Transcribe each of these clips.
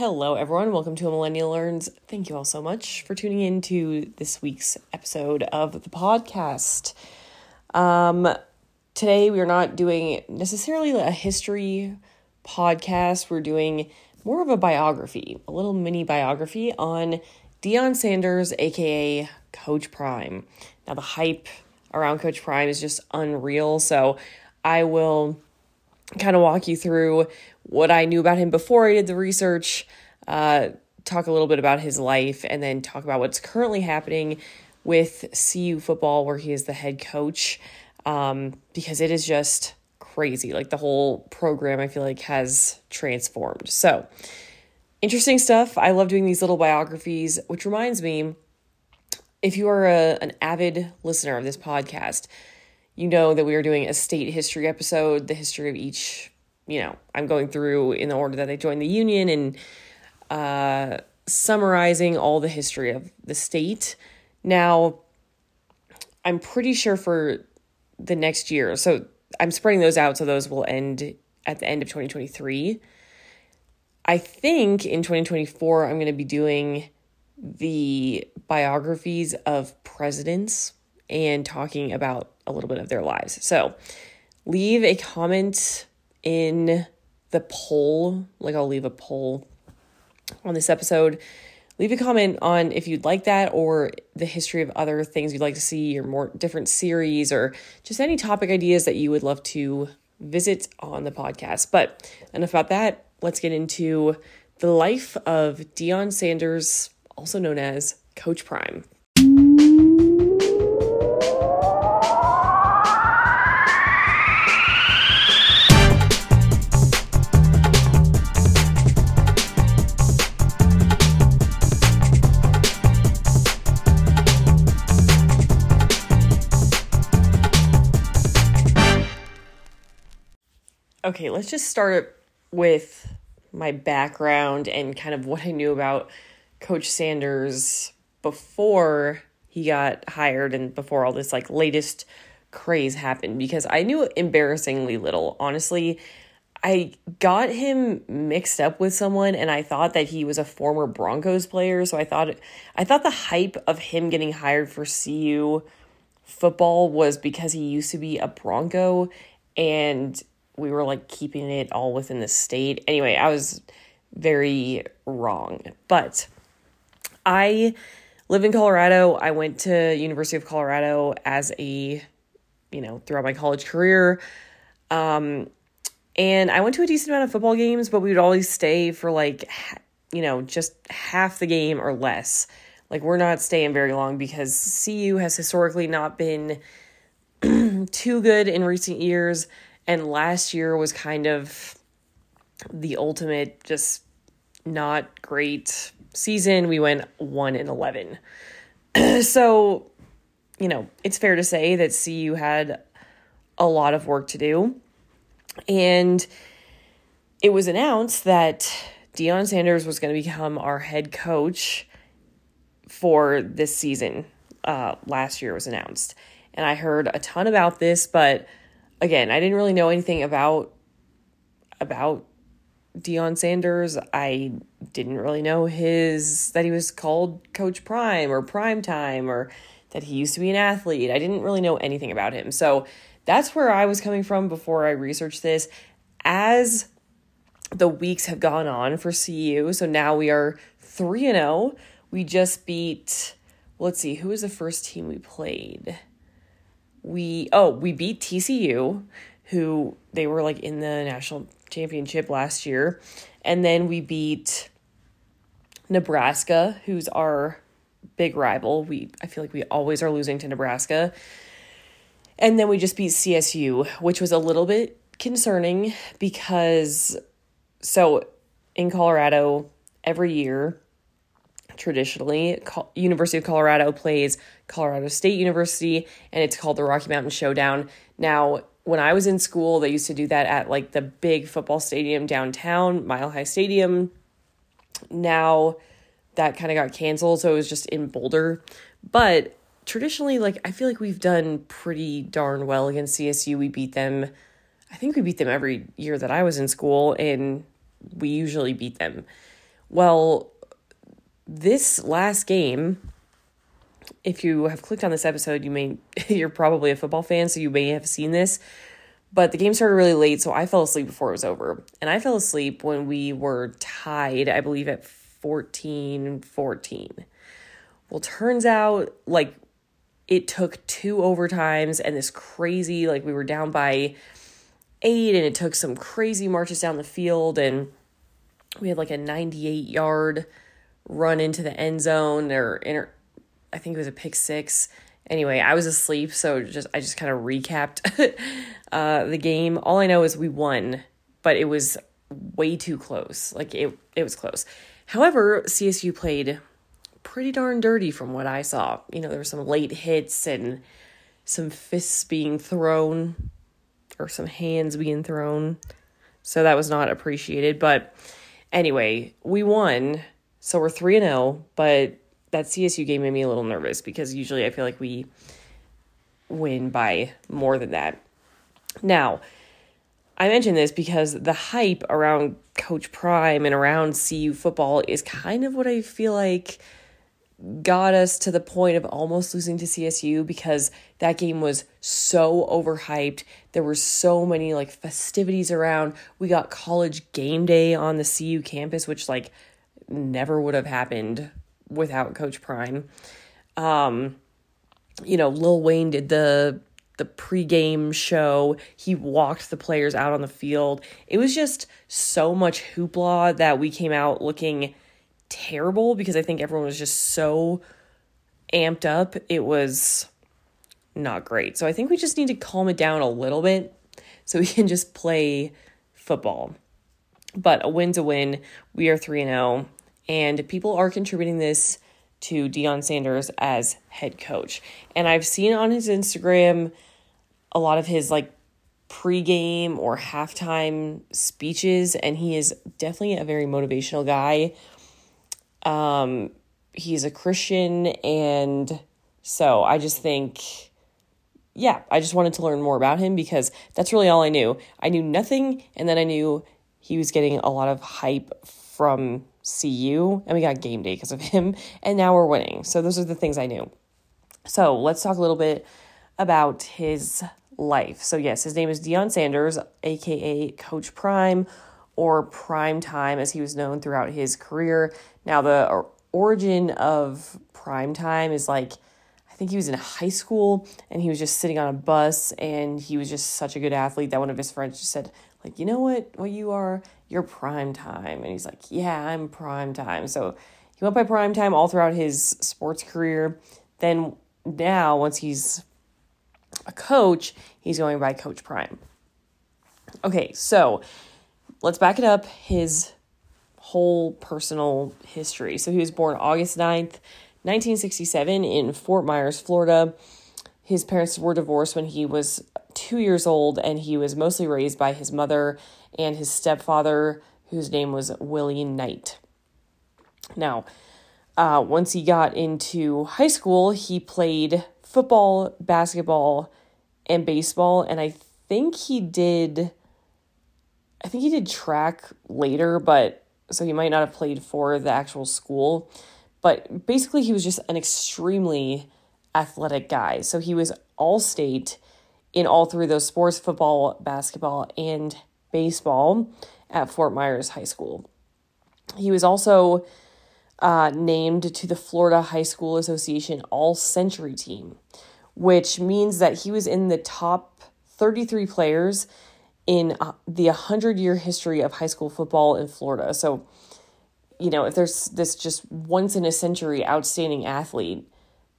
Hello, everyone. Welcome to a Millennial Learns. Thank you all so much for tuning in to this week's episode of the podcast. Um, today, we are not doing necessarily a history podcast. We're doing more of a biography, a little mini biography on Deion Sanders, aka Coach Prime. Now, the hype around Coach Prime is just unreal. So, I will kind of walk you through what I knew about him before I did the research, uh, talk a little bit about his life, and then talk about what's currently happening with CU football, where he is the head coach, um, because it is just crazy. Like the whole program, I feel like has transformed. So, interesting stuff. I love doing these little biographies, which reminds me if you are a, an avid listener of this podcast, you know that we are doing a state history episode, the history of each, you know, I'm going through in the order that they joined the union and uh, summarizing all the history of the state. Now, I'm pretty sure for the next year, so I'm spreading those out so those will end at the end of 2023. I think in 2024, I'm going to be doing the biographies of presidents and talking about a little bit of their lives. So leave a comment in the poll. Like, I'll leave a poll on this episode. Leave a comment on if you'd like that or the history of other things you'd like to see or more different series or just any topic ideas that you would love to visit on the podcast. But enough about that. Let's get into the life of Deion Sanders, also known as Coach Prime. Okay, let's just start with my background and kind of what I knew about Coach Sanders before he got hired and before all this like latest craze happened because I knew embarrassingly little. Honestly, I got him mixed up with someone and I thought that he was a former Broncos player, so I thought I thought the hype of him getting hired for CU football was because he used to be a Bronco and we were like keeping it all within the state. Anyway, I was very wrong. But I live in Colorado. I went to University of Colorado as a, you know, throughout my college career. Um, and I went to a decent amount of football games, but we would always stay for like, you know, just half the game or less. Like, we're not staying very long because CU has historically not been too good in recent years. And last year was kind of the ultimate, just not great season. We went 1 and 11. so, you know, it's fair to say that CU had a lot of work to do. And it was announced that Deion Sanders was going to become our head coach for this season. Uh, last year was announced. And I heard a ton about this, but again, I didn't really know anything about about Deion Sanders. I didn't really know his that he was called Coach Prime or Prime Time or that he used to be an athlete. I didn't really know anything about him. So that's where I was coming from before I researched this. As the weeks have gone on for CU, so now we are 3 and 0. We just beat let's see, who was the first team we played? We oh we beat TCU, who they were like in the national championship last year, and then we beat Nebraska, who's our big rival. We I feel like we always are losing to Nebraska. And then we just beat CSU, which was a little bit concerning because so in Colorado every year traditionally. University of Colorado plays Colorado State University, and it's called the Rocky Mountain Showdown. Now, when I was in school, they used to do that at like the big football stadium downtown, Mile High Stadium. Now that kind of got canceled, so it was just in Boulder. But traditionally, like I feel like we've done pretty darn well against CSU. We beat them. I think we beat them every year that I was in school, and we usually beat them Well, this last game, if you have clicked on this episode, you may you're probably a football fan, so you may have seen this. But the game started really late, so I fell asleep before it was over. And I fell asleep when we were tied, I believe at 14 14. Well, turns out like it took two overtimes and this crazy like we were down by 8 and it took some crazy marches down the field and we had like a 98 yard run into the end zone or inter- I think it was a pick 6 anyway, I was asleep, so just I just kind of recapped uh, the game. All I know is we won, but it was way too close. Like it, it was close. However, CSU played pretty darn dirty from what I saw. You know, there were some late hits and some fists being thrown or some hands being thrown. So that was not appreciated. But anyway, we won. So we're 3 and 0, but that CSU game made me a little nervous because usually I feel like we win by more than that. Now, I mention this because the hype around Coach Prime and around CU football is kind of what I feel like got us to the point of almost losing to CSU because that game was so overhyped. There were so many like festivities around. We got college game day on the CU campus, which like never would have happened without Coach Prime. Um, you know, Lil Wayne did the the pregame show. He walked the players out on the field. It was just so much hoopla that we came out looking terrible because I think everyone was just so amped up. It was not great. So I think we just need to calm it down a little bit so we can just play football. But a win's a win. We are 3 0 and people are contributing this to Deion Sanders as head coach. And I've seen on his Instagram a lot of his like pregame or halftime speeches, and he is definitely a very motivational guy. Um, he's a Christian, and so I just think, yeah, I just wanted to learn more about him because that's really all I knew. I knew nothing, and then I knew he was getting a lot of hype from CU, and we got game day because of him, and now we're winning. So those are the things I knew. So let's talk a little bit about his life. So yes, his name is Deion Sanders, aka Coach Prime, or Prime Time as he was known throughout his career. Now the origin of Prime Time is like I think he was in high school and he was just sitting on a bus and he was just such a good athlete that one of his friends just said, like, you know what, what you are? You're prime time. And he's like, yeah, I'm prime time. So he went by prime time all throughout his sports career. Then now, once he's a coach, he's going by Coach Prime. Okay, so let's back it up his whole personal history. So he was born August 9th, 1967, in Fort Myers, Florida. His parents were divorced when he was two years old, and he was mostly raised by his mother and his stepfather, whose name was Willie Knight. Now, uh, once he got into high school, he played football, basketball, and baseball, and I think he did. I think he did track later, but so he might not have played for the actual school. But basically, he was just an extremely athletic guy. So he was all state in all three of those sports football, basketball, and baseball at Fort Myers High School. He was also uh, named to the Florida High School Association All Century team, which means that he was in the top 33 players in uh, the 100 year history of high school football in Florida. So, you know, if there's this just once in a century outstanding athlete,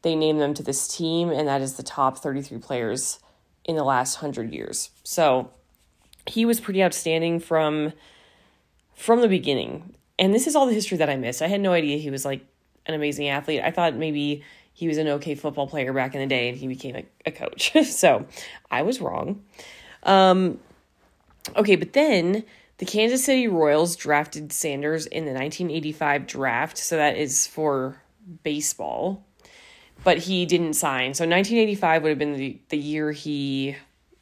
they name them to this team, and that is the top 33 players in the last hundred years. So he was pretty outstanding from from the beginning. And this is all the history that I missed. I had no idea he was like an amazing athlete. I thought maybe he was an okay football player back in the day and he became a, a coach. so I was wrong. Um, okay, but then the Kansas City Royals drafted Sanders in the 1985 draft. So that is for baseball but he didn't sign. So 1985 would have been the, the year he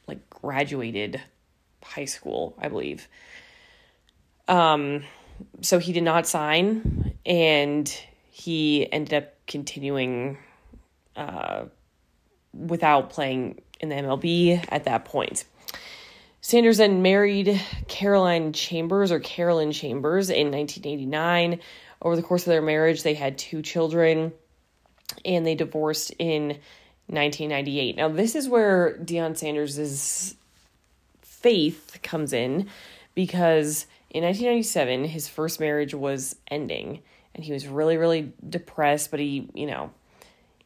like graduated high school, I believe. Um so he did not sign, and he ended up continuing uh, without playing in the MLB at that point. Sanders then married Caroline Chambers or Carolyn Chambers in 1989. Over the course of their marriage, they had two children and they divorced in 1998. Now, this is where Deion Sanders' faith comes in because in 1997, his first marriage was ending and he was really, really depressed, but he, you know,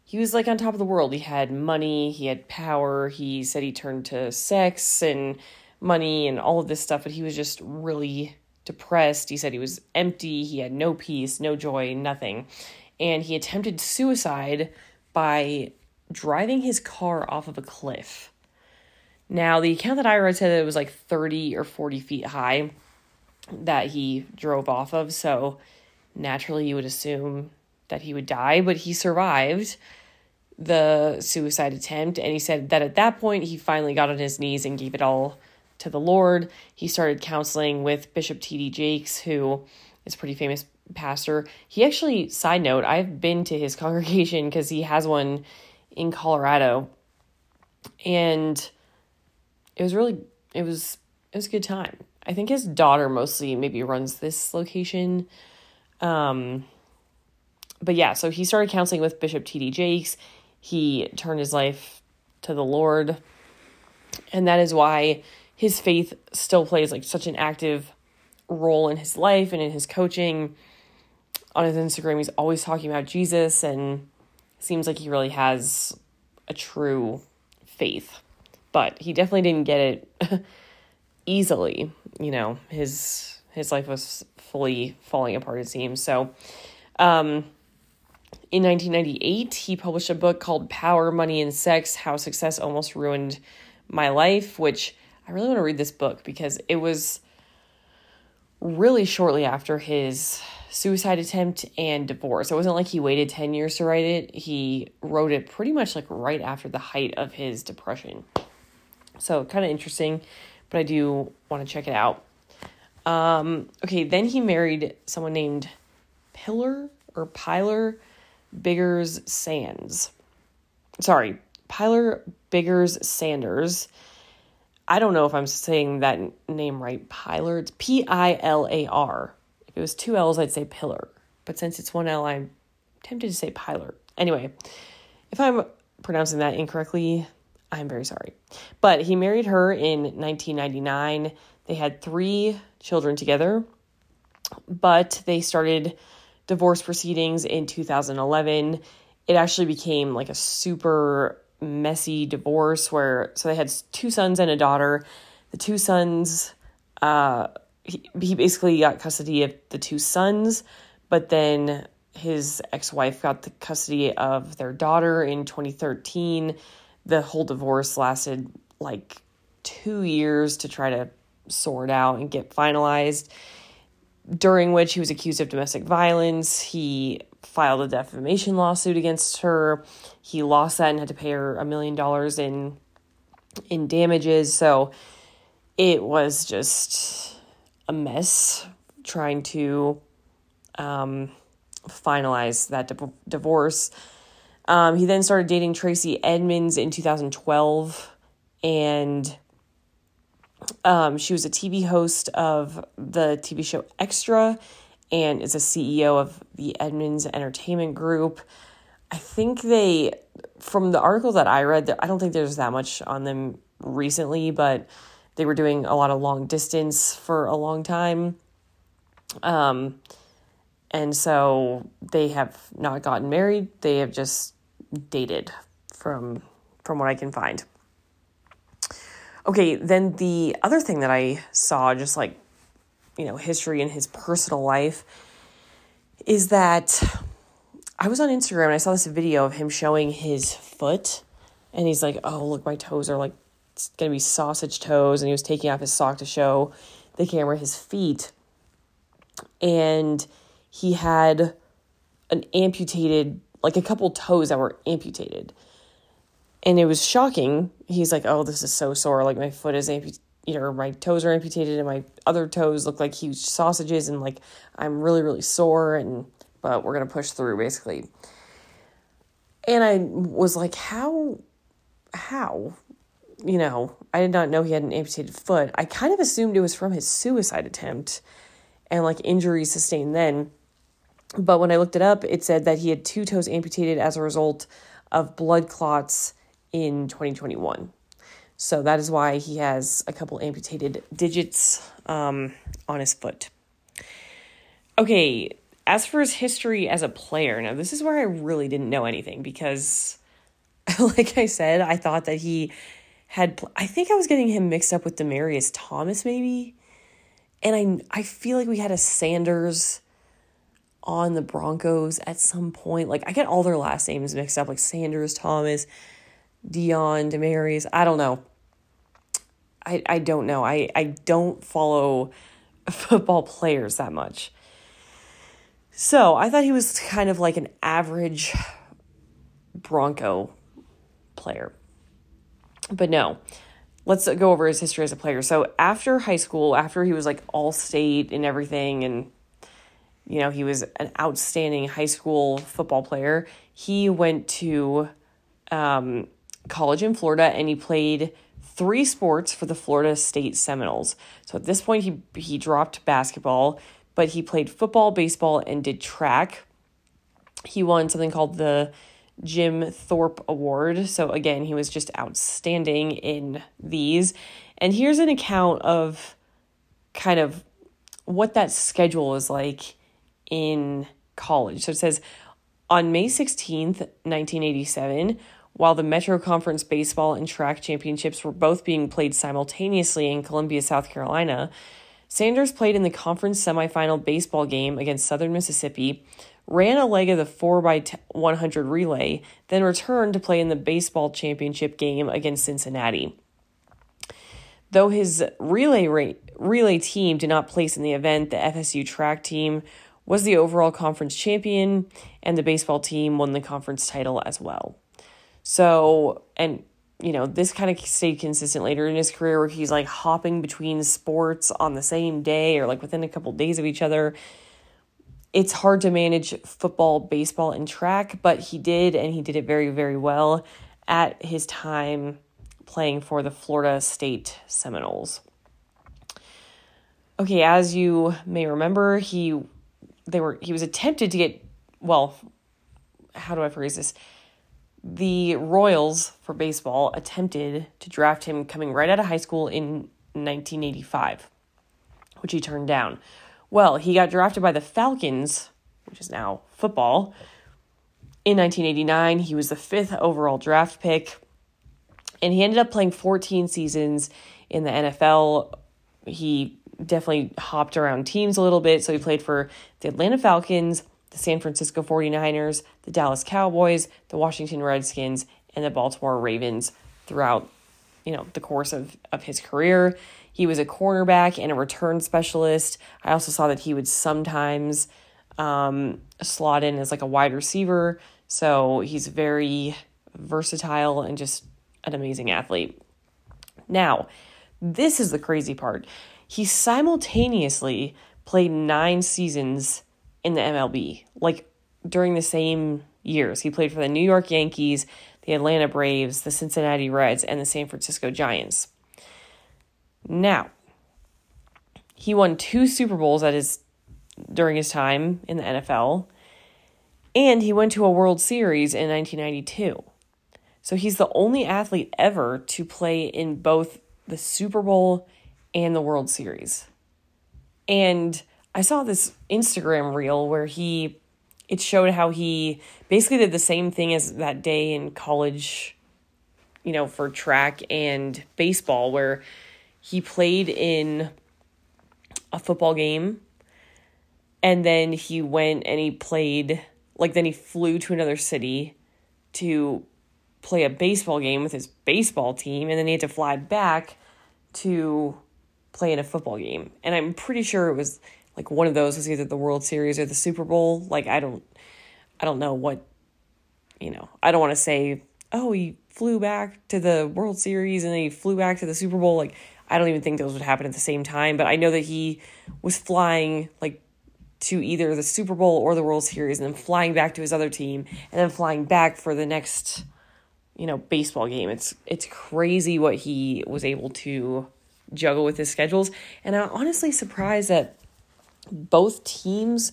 he was like on top of the world. He had money, he had power. He said he turned to sex and money and all of this stuff, but he was just really depressed. He said he was empty, he had no peace, no joy, nothing. And he attempted suicide by driving his car off of a cliff. Now, the account that I read said it was like 30 or 40 feet high that he drove off of. So naturally, you would assume that he would die, but he survived the suicide attempt. And he said that at that point, he finally got on his knees and gave it all to the Lord. He started counseling with Bishop T.D. Jakes, who is a pretty famous pastor. He actually, side note, I've been to his congregation because he has one in Colorado. And it was really, it was, it was a good time. I think his daughter mostly maybe runs this location. Um, but yeah, so he started counseling with Bishop T.D. Jakes. He turned his life to the Lord. And that is why his faith still plays like such an active role in his life and in his coaching. On his Instagram, he's always talking about Jesus and seems like he really has a true faith. But he definitely didn't get it easily. You know, his his life was fully falling apart it seems. So um in 1998, he published a book called Power, Money, and Sex How Success Almost Ruined My Life, which I really want to read this book because it was really shortly after his suicide attempt and divorce. It wasn't like he waited 10 years to write it. He wrote it pretty much like right after the height of his depression. So, kind of interesting, but I do want to check it out. Um, okay, then he married someone named Pillar or Pilar Biggers Sands. Sorry, Pilar Biggers Sanders. I don't know if I'm saying that name right. Pilar. It's P I L A R. If it was two L's, I'd say pillar. But since it's one L, I'm tempted to say Pilar. Anyway, if I'm pronouncing that incorrectly, I'm very sorry. But he married her in 1999. They had three children together, but they started divorce proceedings in 2011. It actually became like a super messy divorce where so they had two sons and a daughter. The two sons uh he, he basically got custody of the two sons, but then his ex-wife got the custody of their daughter in 2013. The whole divorce lasted like 2 years to try to sort out and get finalized during which he was accused of domestic violence. He filed a defamation lawsuit against her. He lost that and had to pay her a million dollars in in damages. So it was just a mess trying to um, finalize that di- divorce. Um, he then started dating Tracy Edmonds in 2012, and um, she was a TV host of the TV show Extra and is a CEO of the Edmonds Entertainment Group. I think they, from the article that I read, I don't think there's that much on them recently, but they were doing a lot of long distance for a long time. Um, and so they have not gotten married. They have just dated from from what I can find. Okay, then the other thing that I saw, just like, you know, history in his personal life, is that I was on Instagram and I saw this video of him showing his foot. And he's like, oh, look, my toes are like, it's gonna be sausage toes. And he was taking off his sock to show the camera his feet. And he had an amputated, like a couple toes that were amputated and it was shocking. He's like, "Oh, this is so sore. Like my foot is ampu- you know, my toes are amputated and my other toes look like huge sausages and like I'm really, really sore and but we're gonna push through basically. And I was like, how how? You know, I did not know he had an amputated foot. I kind of assumed it was from his suicide attempt and like injuries sustained then. But when I looked it up, it said that he had two toes amputated as a result of blood clots in 2021. So that is why he has a couple amputated digits um, on his foot. Okay, as for his history as a player, now this is where I really didn't know anything because, like I said, I thought that he had. I think I was getting him mixed up with Demaryius Thomas, maybe. And I I feel like we had a Sanders on the Broncos at some point. Like I get all their last names mixed up, like Sanders, Thomas, Deion, Demaryius. I don't know. I, I don't know. I, I don't follow football players that much. So I thought he was kind of like an average Bronco player. But no, let's go over his history as a player. So after high school, after he was like all state and everything, and you know, he was an outstanding high school football player, he went to um, college in Florida and he played three sports for the Florida State Seminoles. So at this point, he he dropped basketball, but he played football, baseball, and did track. He won something called the Jim Thorpe Award. So again, he was just outstanding in these. And here's an account of kind of what that schedule was like in college. So it says on May 16th, 1987, while the Metro Conference baseball and track championships were both being played simultaneously in Columbia, South Carolina, Sanders played in the conference semifinal baseball game against Southern Mississippi, ran a leg of the 4x100 relay, then returned to play in the baseball championship game against Cincinnati. Though his relay relay team did not place in the event, the FSU track team was the overall conference champion, and the baseball team won the conference title as well. So, and you know, this kind of stayed consistent later in his career where he's like hopping between sports on the same day or like within a couple days of each other. It's hard to manage football, baseball, and track, but he did, and he did it very, very well at his time playing for the Florida State Seminoles. Okay, as you may remember, he they were he was attempted to get well, how do I phrase this? the Royals for baseball attempted to draft him coming right out of high school in 1985, which he turned down. Well, he got drafted by the Falcons, which is now football. In 1989, he was the fifth overall draft pick, and he ended up playing 14 seasons in the NFL. He definitely hopped around teams a little bit. So he played for the Atlanta Falcons, the San Francisco 49ers, the Dallas Cowboys, the Washington Redskins, and the Baltimore Ravens throughout, you know, the course of, of his career. He was a cornerback and a return specialist. I also saw that he would sometimes um, slot in as like a wide receiver. So he's very versatile and just an amazing athlete. Now, this is the crazy part. He simultaneously played nine seasons in the MLB, like during the same years. He played for the New York Yankees, the Atlanta Braves, the Cincinnati Reds, and the San Francisco Giants. Now, he won two Super Bowls at his during his time in the NFL, and he went to a World Series in 1992. So he's the only athlete ever to play in both the Super Bowl and the World Series. And I saw this Instagram reel where he it showed how he basically did the same thing as that day in college, you know, for track and baseball where he played in a football game and then he went and he played like then he flew to another city to play a baseball game with his baseball team and then he had to fly back to play in a football game. And I'm pretty sure it was like one of those was either the World Series or the Super Bowl. Like I don't I don't know what you know. I don't want to say, "Oh, he flew back to the World Series and then he flew back to the Super Bowl." Like I don't even think those would happen at the same time, but I know that he was flying like to either the Super Bowl or the World Series and then flying back to his other team and then flying back for the next you know baseball game. It's it's crazy what he was able to juggle with his schedules and I'm honestly surprised that both teams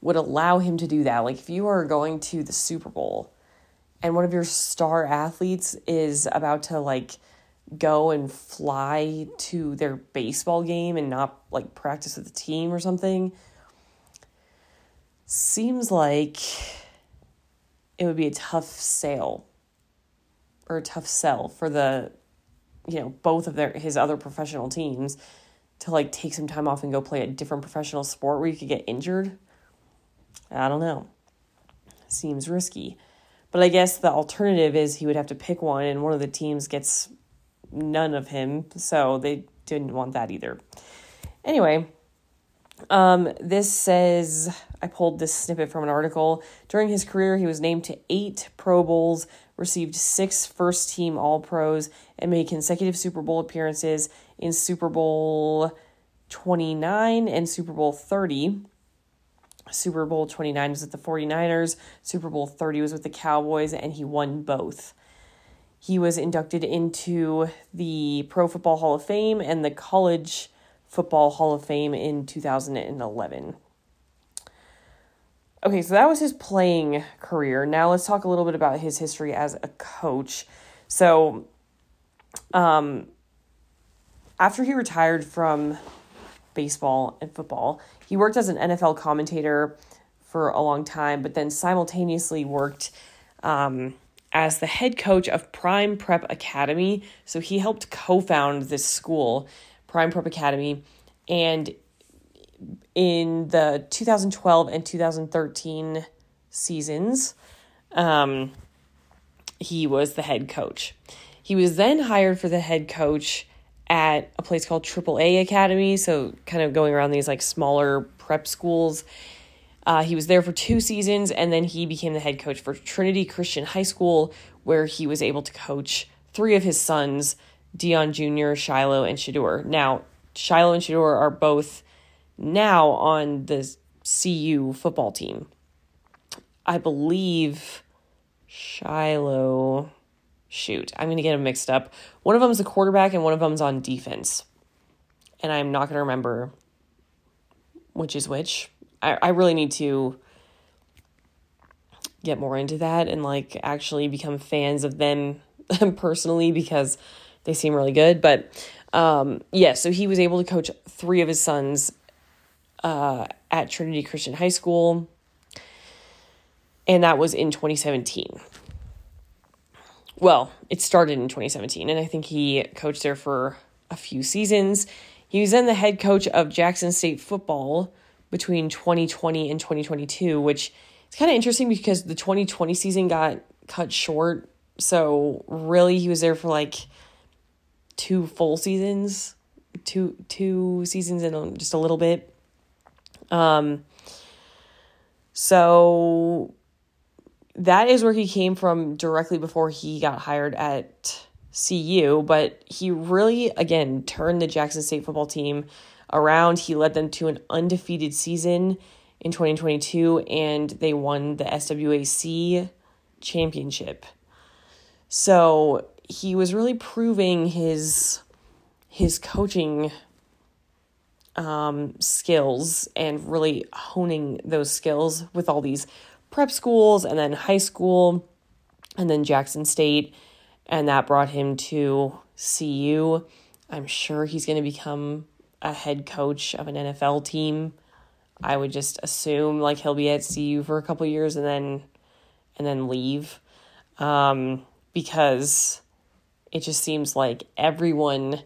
would allow him to do that. Like if you are going to the Super Bowl and one of your star athletes is about to like go and fly to their baseball game and not like practice with the team or something seems like it would be a tough sale or a tough sell for the you know both of their his other professional teams to like take some time off and go play a different professional sport where you could get injured? I don't know. Seems risky. But i guess the alternative is he would have to pick one and one of the teams gets none of him so they didn't want that either. Anyway um, this says I pulled this snippet from an article. During his career, he was named to eight Pro Bowls, received six first team All Pros, and made consecutive Super Bowl appearances in Super Bowl 29 and Super Bowl 30. Super Bowl 29 was with the 49ers, Super Bowl 30 was with the Cowboys, and he won both. He was inducted into the Pro Football Hall of Fame and the College Football Hall of Fame in 2011. Okay, so that was his playing career. Now let's talk a little bit about his history as a coach. So, um, after he retired from baseball and football, he worked as an NFL commentator for a long time, but then simultaneously worked um, as the head coach of Prime Prep Academy. So he helped co found this school Prime Prep Academy, and in the 2012 and 2013 seasons, um, he was the head coach. He was then hired for the head coach at a place called AAA Academy, so kind of going around these like smaller prep schools. Uh, he was there for two seasons, and then he became the head coach for Trinity Christian High School, where he was able to coach three of his sons Deion Jr., Shiloh, and Shedeur. Now, Shiloh and Shedeur are both now on the CU football team. I believe Shiloh. Shoot, I'm going to get them mixed up. One of them is a quarterback and one of them's on defense. And I'm not going to remember which is which. I, I really need to get more into that and like actually become fans of them personally because they seem really good. But um, yeah, so he was able to coach three of his sons uh, at Trinity Christian High School, and that was in 2017. Well, it started in 2017, and I think he coached there for a few seasons. He was then the head coach of Jackson State football between 2020 and 2022, which is kind of interesting because the 2020 season got cut short. So, really, he was there for like two full seasons, two two seasons and just a little bit. Um so that is where he came from directly before he got hired at CU, but he really again turned the Jackson State football team around. He led them to an undefeated season in 2022 and they won the SWAC championship. So he was really proving his his coaching um, skills and really honing those skills with all these prep schools and then high school and then Jackson State and that brought him to CU. I'm sure he's going to become a head coach of an NFL team. I would just assume like he'll be at CU for a couple years and then and then leave um, because it just seems like everyone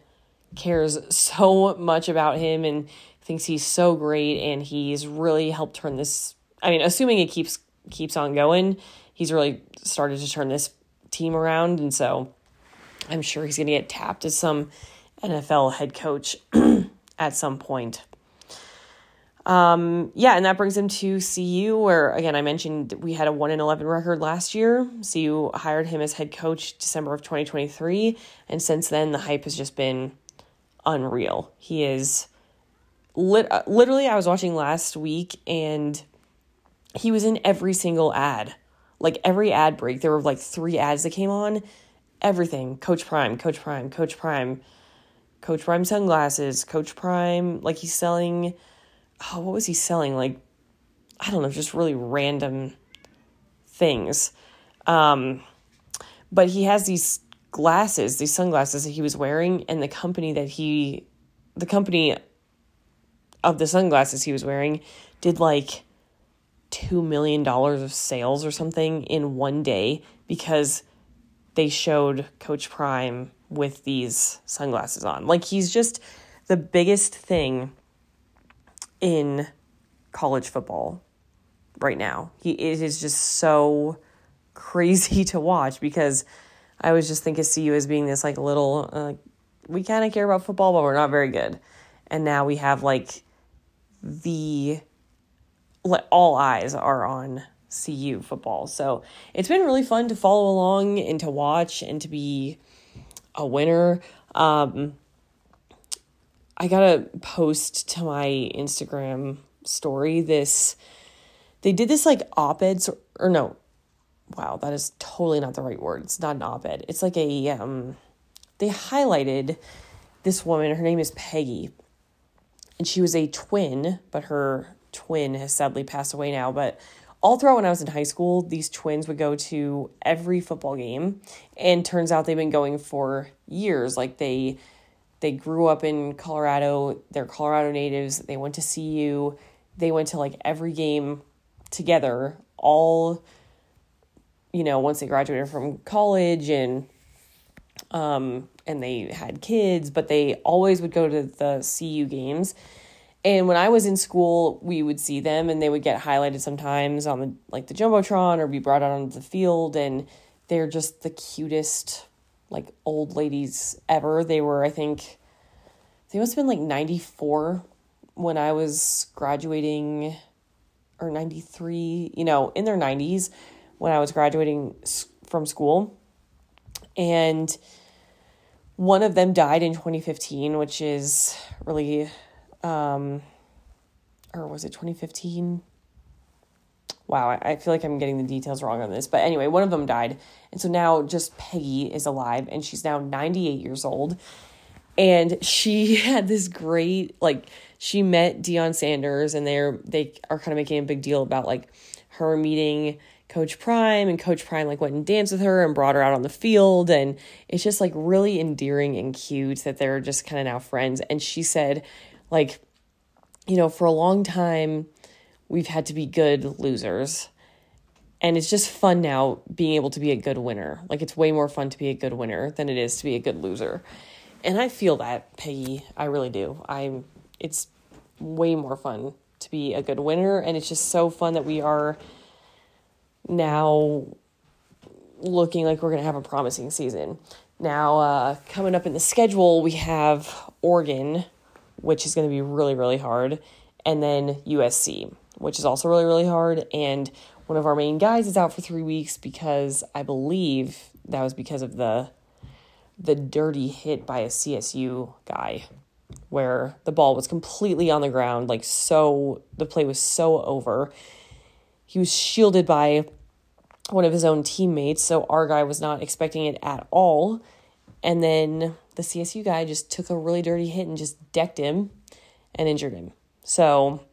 cares so much about him and thinks he's so great and he's really helped turn this I mean assuming it keeps keeps on going he's really started to turn this team around and so I'm sure he's going to get tapped as some NFL head coach at some point. Um, yeah, and that brings him to CU, where again I mentioned we had a one in eleven record last year. CU hired him as head coach December of 2023, and since then the hype has just been unreal. He is lit- uh, literally, I was watching last week and he was in every single ad. Like every ad break, there were like three ads that came on. Everything Coach Prime, Coach Prime, Coach Prime, Coach Prime sunglasses, Coach Prime. Like he's selling, oh, what was he selling? Like, I don't know, just really random things. Um, but he has these glasses, these sunglasses that he was wearing, and the company that he, the company of the sunglasses he was wearing, did like $2 million of sales or something in one day because they showed Coach Prime with these sunglasses on. Like he's just the biggest thing in college football right now. He it is just so crazy to watch because I always just think of CU as being this like little uh, we kind of care about football but we're not very good. And now we have like the all eyes are on CU football. So it's been really fun to follow along and to watch and to be a winner. Um, I got to post to my Instagram story this. They did this like op or, or no, wow, that is totally not the right word. It's not an op ed. It's like a, um, they highlighted this woman. Her name is Peggy. And she was a twin, but her twin has sadly passed away now. But all throughout when I was in high school, these twins would go to every football game. And turns out they've been going for years. Like they, they grew up in Colorado. They're Colorado natives. They went to CU. They went to like every game together, all you know, once they graduated from college and um and they had kids, but they always would go to the CU games. And when I was in school, we would see them and they would get highlighted sometimes on the like the Jumbotron or be brought out onto the field and they're just the cutest like old ladies ever. They were, I think, they must have been like 94 when I was graduating or 93, you know, in their 90s when I was graduating from school. And one of them died in 2015, which is really, um, or was it 2015? Wow, I feel like I'm getting the details wrong on this. But anyway, one of them died. And so now just Peggy is alive and she's now 98 years old. And she had this great, like, she met Deion Sanders and they're, they are kind of making a big deal about like her meeting Coach Prime, and Coach Prime like went and danced with her and brought her out on the field. And it's just like really endearing and cute that they're just kind of now friends. And she said, like, you know, for a long time, we've had to be good losers. And it's just fun now being able to be a good winner. Like, it's way more fun to be a good winner than it is to be a good loser. And I feel that, Peggy. I really do. I'm, it's way more fun to be a good winner. And it's just so fun that we are now looking like we're going to have a promising season. Now, uh, coming up in the schedule, we have Oregon, which is going to be really, really hard, and then USC, which is also really, really hard. And one of our main guys is out for three weeks because I believe that was because of the the dirty hit by a CSU guy where the ball was completely on the ground, like so the play was so over. He was shielded by one of his own teammates, so our guy was not expecting it at all. And then the CSU guy just took a really dirty hit and just decked him and injured him. So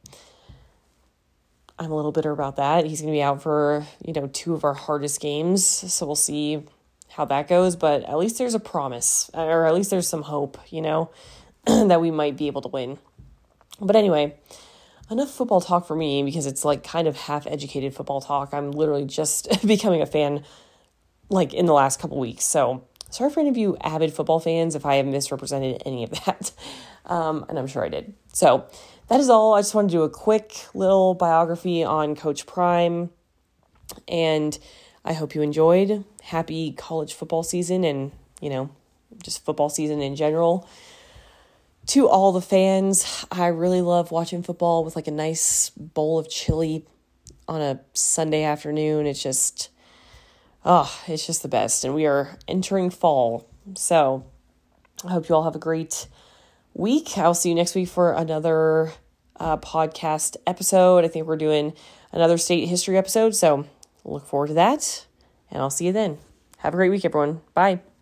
I'm a little bitter about that. He's going to be out for, you know, two of our hardest games. So we'll see how that goes, but at least there's a promise or at least there's some hope, you know, that we might be able to win. But anyway, enough football talk for me because it's like kind of half educated football talk. I'm literally just becoming a fan like in the last couple weeks. So sorry for any of you avid football fans if I have misrepresented any of that. Um, and I'm sure I did. So that is all. I just wanted to do a quick little biography on Coach Prime. And I hope you enjoyed. Happy college football season and, you know, just football season in general to all the fans, I really love watching football with like a nice bowl of chili on a Sunday afternoon. It's just, oh, it's just the best. And we are entering fall. So I hope you all have a great week. I'll see you next week for another uh, podcast episode. I think we're doing another state history episode. So look forward to that. And I'll see you then. Have a great week, everyone. Bye.